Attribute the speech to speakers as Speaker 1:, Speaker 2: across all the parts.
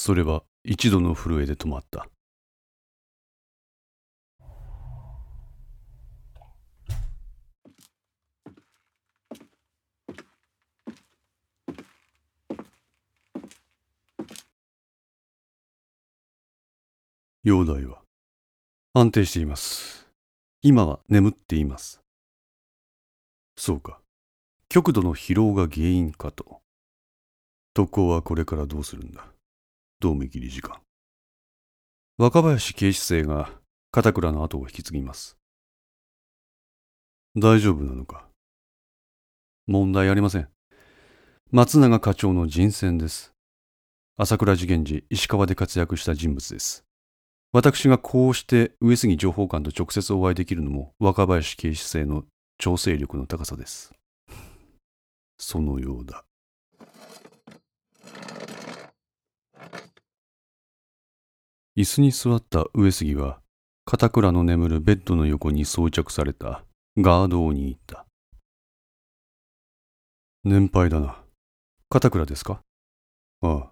Speaker 1: それは一度の震えで止まった。容体は安定しています。今は眠っています。そうか。極度の疲労が原因かと。特攻はこれからどうするんだ？同盟切り時間。若林警視正が片倉の後を引き継ぎます。大丈夫なのか？問題ありません。松永課長の人選です。朝倉事件時、石川で活躍した人物です。私がこうして上杉情報官と直接お会いできるのも若林警視正の調整力の高さです。そのようだ。椅子に座った上杉は片倉の眠るベッドの横に装着されたガードを握った。年配だな。片倉ですか？ああ。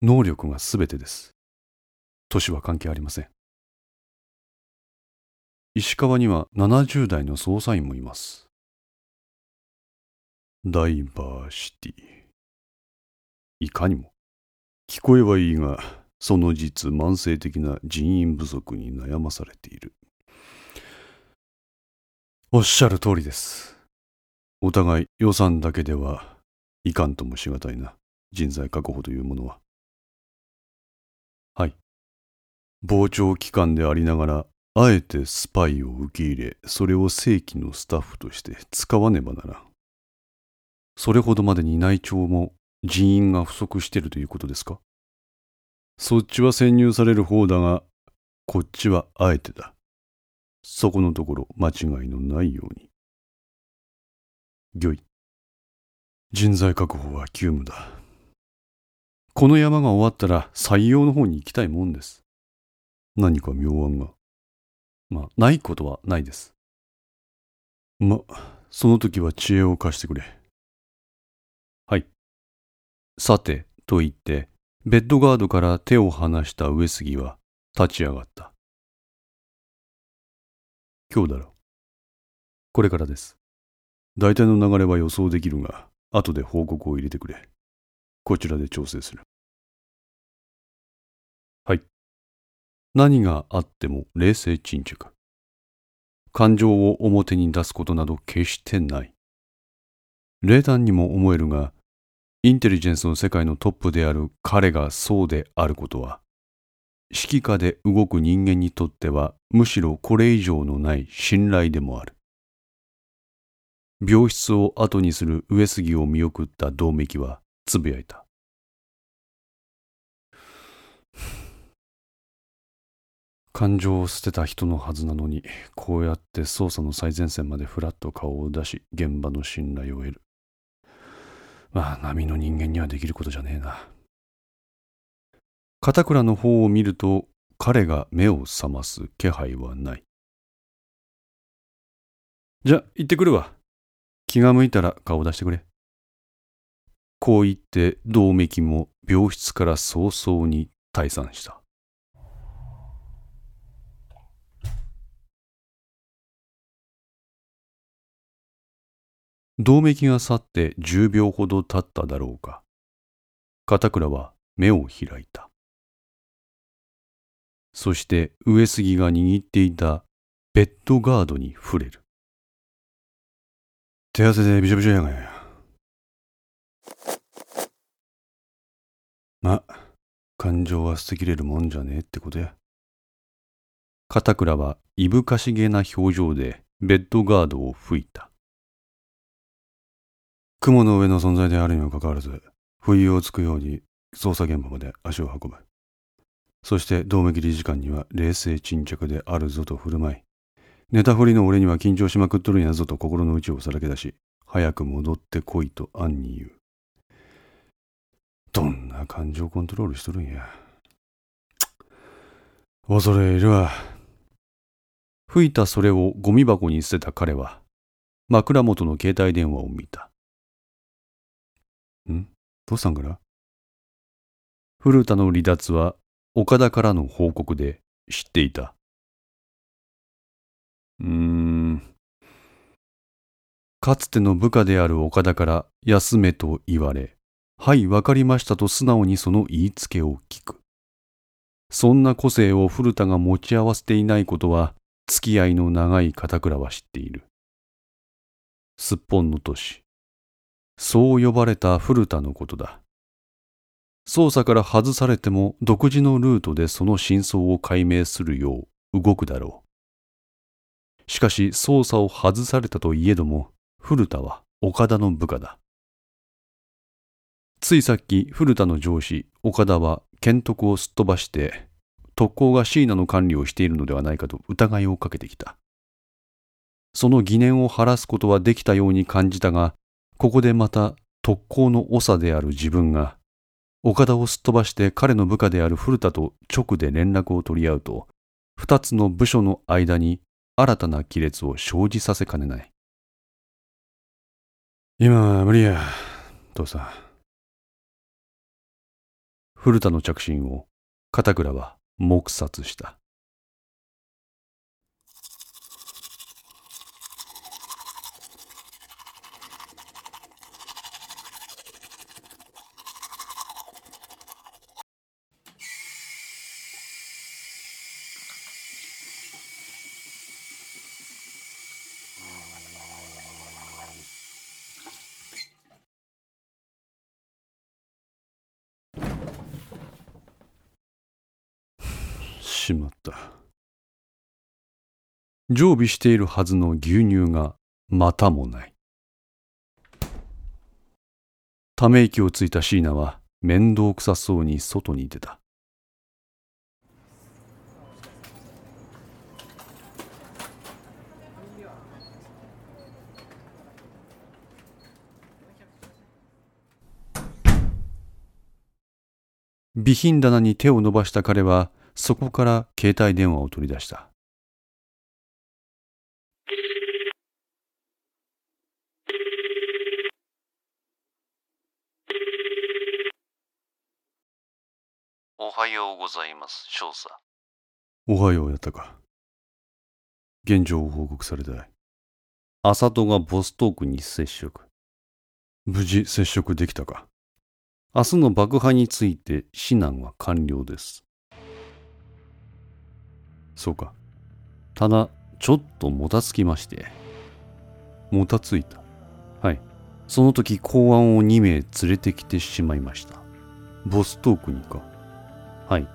Speaker 1: 能力がすべてです。年は関係ありません。石川には70代の捜査員もいます。ダイバーシティ。いかにも。聞こえはいいが、その実慢性的な人員不足に悩まされている。おっしゃる通りです。お互い予算だけではいかんともしがたいな。人材確保というものは。はい。傍聴機関でありながら、あえてスパイを受け入れ、それを正規のスタッフとして使わねばならん。それほどまでに内調も人員が不足しているということですか？そっちは潜入される方だが、こっちはあえてだ。そこのところ間違いのないように。御意。人材確保は急務だ。この山が終わったら採用の方に行きたいもんです。何か妙案が。まあ、ないことはないです。ま、その時は知恵を貸してくれ。はい。さて、と言って、ベッドガードから手を離した上杉は立ち上がった。今日だろ。これからです。大体の流れは予想できるが、後で報告を入れてくれ。こちらで調整する。はい。何があっても冷静沈着。感情を表に出すことなど決してない。冷淡にも思えるが、インテリジェンスの世界のトップである彼がそうであることは、指揮下で動く人間にとってはむしろこれ以上のない信頼でもある。病室を後にする上杉を見送った同盟はつぶやいた。感情を捨てた人のはずなのに、こうやって捜査の最前線までふらっと顔を出し、現場の信頼を得る。まあ、波の人間にはできることじゃねえな。片倉の方を見ると、彼が目を覚ます気配はない。じゃ、行ってくるわ。気が向いたら顔出してくれ。こう言って、道明も病室から早々に退散した。同盟が去って10秒ほど経っただろうか。片倉は目を開いた。そして上杉が握っていたベッドガードに触れる。手汗でびしょびしょやがや。ま、感情は捨てきれるもんじゃねえってことや。片倉はいぶかしげな表情でベッドガードを吹いた。雲の上の存在であるにもかかわらず、不意をつくように捜査現場まで足を運ぶ。そして、同盟理事官には冷静沈着であるぞと振る舞い、寝たふりの俺には緊張しまくっとるんやぞと心の内をさらけ出し、早く戻ってこいと暗に言う。どんな感情コントロールしとるんや。恐れ入るわ。吹いたそれをゴミ箱に捨てた彼は、枕元の携帯電話を見た。どうしたんかな？古田の離脱は岡田からの報告で知っていた。うーん。かつての部下である岡田から休めと言われ、はい、わかりましたと素直にその言いつけを聞く。そんな個性を古田が持ち合わせていないことは、付き合いの長い片倉は知っている。すっぽんの年。そう呼ばれた古田のことだ。捜査から外されても独自のルートでその真相を解明するよう動くだろう。しかし捜査を外されたといえども、古田は岡田の部下だ。ついさっき古田の上司、岡田は剣徳をすっ飛ばして、特攻が椎名の管理をしているのではないかと疑いをかけてきた。その疑念を晴らすことはできたように感じたが、ここでまた特攻の長である自分が、岡田をすっ飛ばして彼の部下である古田と直で連絡を取り合うと、二つの部署の間に新たな亀裂を生じさせかねない。今は無理や、父さん。古田の着信を片倉は黙殺した。しまった。常備しているはずの牛乳がまたもない。ため息をついた椎名は面倒くさそうに外に出た。備品棚に手を伸ばした彼はそこから携帯電話を取り出した。
Speaker 2: おはようございます、少佐。
Speaker 1: おはようやったか。現状を報告されたい。
Speaker 2: 浅戸がボストークに接触。
Speaker 1: 無事接触できたか。
Speaker 2: 明日の爆破について指南は完了です。
Speaker 1: そうか。
Speaker 2: ただ、ちょっともたつきまして。
Speaker 1: もたついた
Speaker 2: はい。その時公安を2名連れてきてしまいました。
Speaker 1: ボストークにか。
Speaker 2: はい。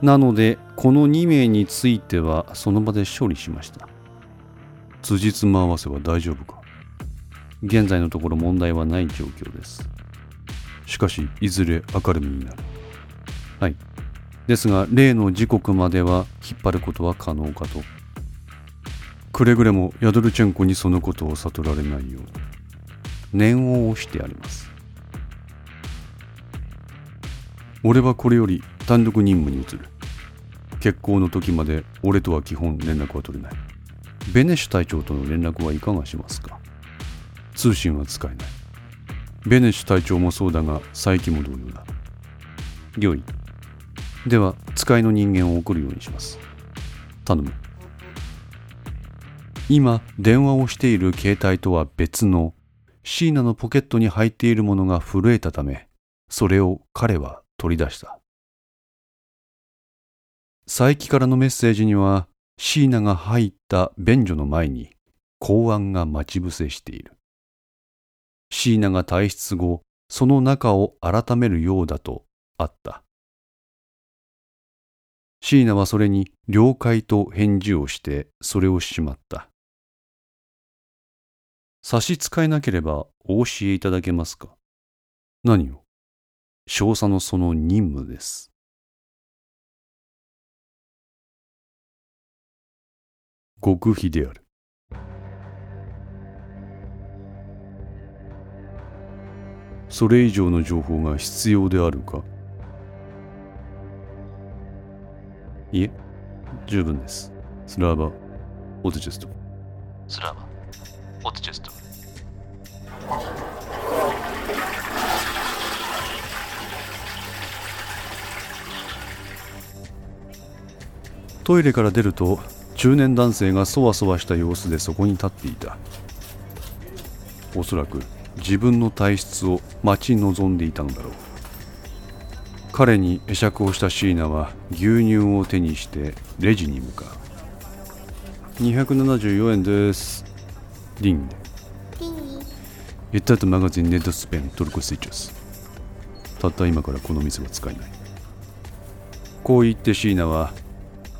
Speaker 2: なので、この2名についてはその場で処理しました。
Speaker 1: 辻褄合わせは大丈夫か
Speaker 2: 現在のところ問題はない状況です。
Speaker 1: しかし、いずれ明るみになる。
Speaker 2: はい。ですが例の時刻までは引っ張ることは可能かと。
Speaker 1: くれぐれもヤドルチェンコにそのことを悟られないよう
Speaker 2: 念を押してあります。
Speaker 1: 俺はこれより単独任務に移る。結婚の時まで俺とは基本連絡は取れない。ベネシュ隊長との連絡はいかがしますか？通信は使えない。ベネシュ隊長もそうだが佐伯も同様だ。
Speaker 2: 良い。
Speaker 1: では使いの人間を送るようにします。頼む。今電話をしている携帯とは別の椎名のポケットに入っているものが震えたためそれを彼は取り出した。佐伯からのメッセージには椎名が入った便所の前に公安が待ち伏せしている。椎名が退出後その中を改めるようだとあった。椎名はそれに了解と返事をしてそれをしまった。差し支えなければお教えいただけますか？何を？少佐のその任務です。極秘である。それ以上の情報が必要であるか？いえ、十分です。スラーバ、オトチェスト。
Speaker 2: スラーバ、オトチェスト。トイレから出ると中年男性がそわそわした様子でそこに立っていたおそらく自分の体質を待ち望んでいたのだろう彼に会釈をした椎名は牛乳を手にしてレジに向かう。274円です。リンでエッタートマガジンネットスペントルコスイッチョスたった今からこの店は使えない。こう言って椎名は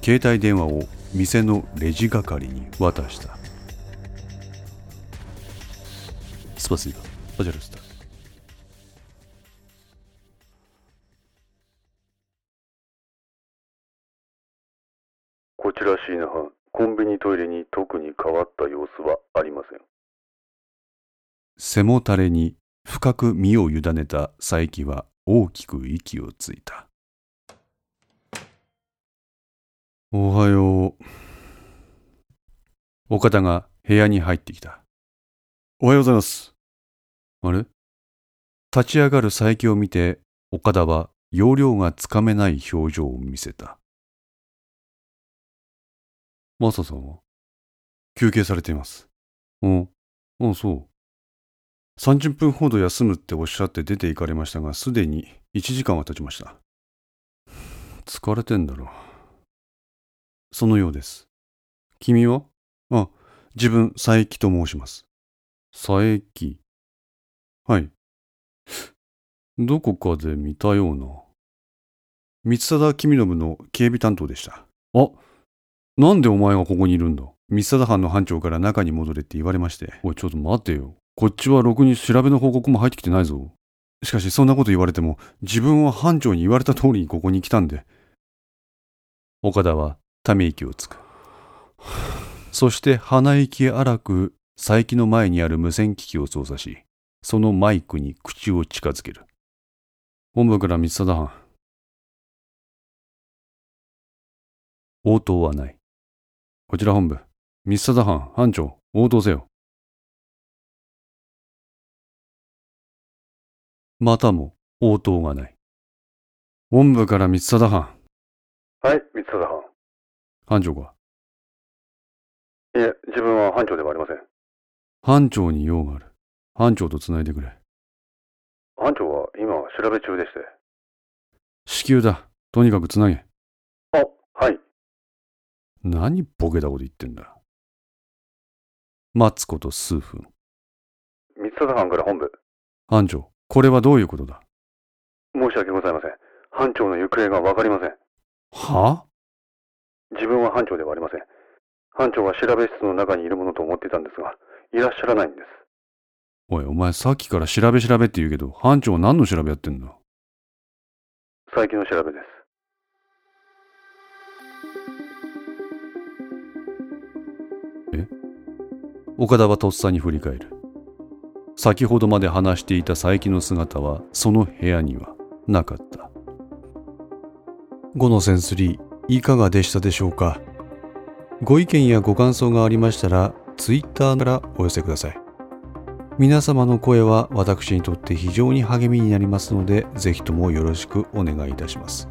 Speaker 2: 携帯電話を店のレジ係に渡した。スパスイバパジャルスタ
Speaker 1: ちら椎名班コンビニトイレに特に変わった様子はありません。
Speaker 2: 背もたれに深く身を委ねた佐伯は大きく息をついた。おはよう。岡田が部屋に入ってきた。おはようございます。あれ？立ち上がる佐伯を見て岡田は容量がつかめない表情を見せた。マサさんは？休憩されていますうんあそう30分ほど休むっておっしゃって出て行かれましたが、すでに1時間は経ちました。疲れてんだろう。そのようです。君は？あ、自分、佐伯と申します。佐伯はい。どこかで見たような。三貞君信の警備担当でした。あ、なんでお前がここにいるんだ？三貞藩の班長から中に戻れって言われまして。おい、ちょっと待てよ。こっちはろくに調べの報告も入ってきてないぞ。しかしそんなこと言われても、自分は班長に言われた通りにここに来たんで。岡田はため息をつく。そして鼻息荒く佐伯の前にある無線機器を操作し、そのマイクに口を近づける。本部から三貞藩。応答はない。こちら本部。三貞藩、班長、応答せよ。またも応答がない。本部から三貞藩。
Speaker 1: はい、三貞藩。
Speaker 2: 班長か。
Speaker 1: いえ、自分は班長ではありません。
Speaker 2: 班長に用がある。班長と繋いでくれ。
Speaker 1: 班長は今調べ中でして。
Speaker 2: 至急だ。とにかく繋げ。何ボケたこと言ってんだ。待つこと数分。
Speaker 1: 三貞藩から本部。
Speaker 2: 班長。これはどういうことだ？
Speaker 1: 申し訳ございません。班長の行方がわかりません。
Speaker 2: は
Speaker 1: 自分は班長ではありません。班長は調べ室の中にいるものと思っていたんですが、いらっしゃらないんです。
Speaker 2: おい、お前さっきから調べ調べって言うけど、班長は何の調べやってんだ
Speaker 1: 最近の調べです。
Speaker 2: 岡田はとっさに振り返る。先ほどまで話していた佐伯の姿はその部屋にはなかった。5のセンスリーいかがでしたでしょうか？ご意見やご感想がありましたら Twitter からお寄せください。皆様の声は私にとって非常に励みになりますのでぜひともよろしくお願いいたします。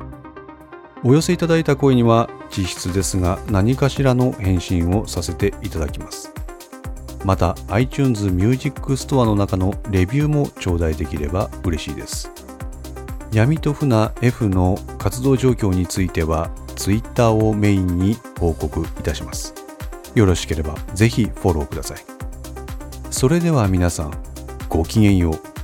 Speaker 2: お寄せいただいた声には実質ですが何かしらの返信をさせていただきます。また iTunes Music Store の中のレビューも頂戴できれば嬉しいです。闇と船 F の活動状況については Twitter をメインに報告いたします。よろしければぜひフォローください。それでは皆さんごきげんよう。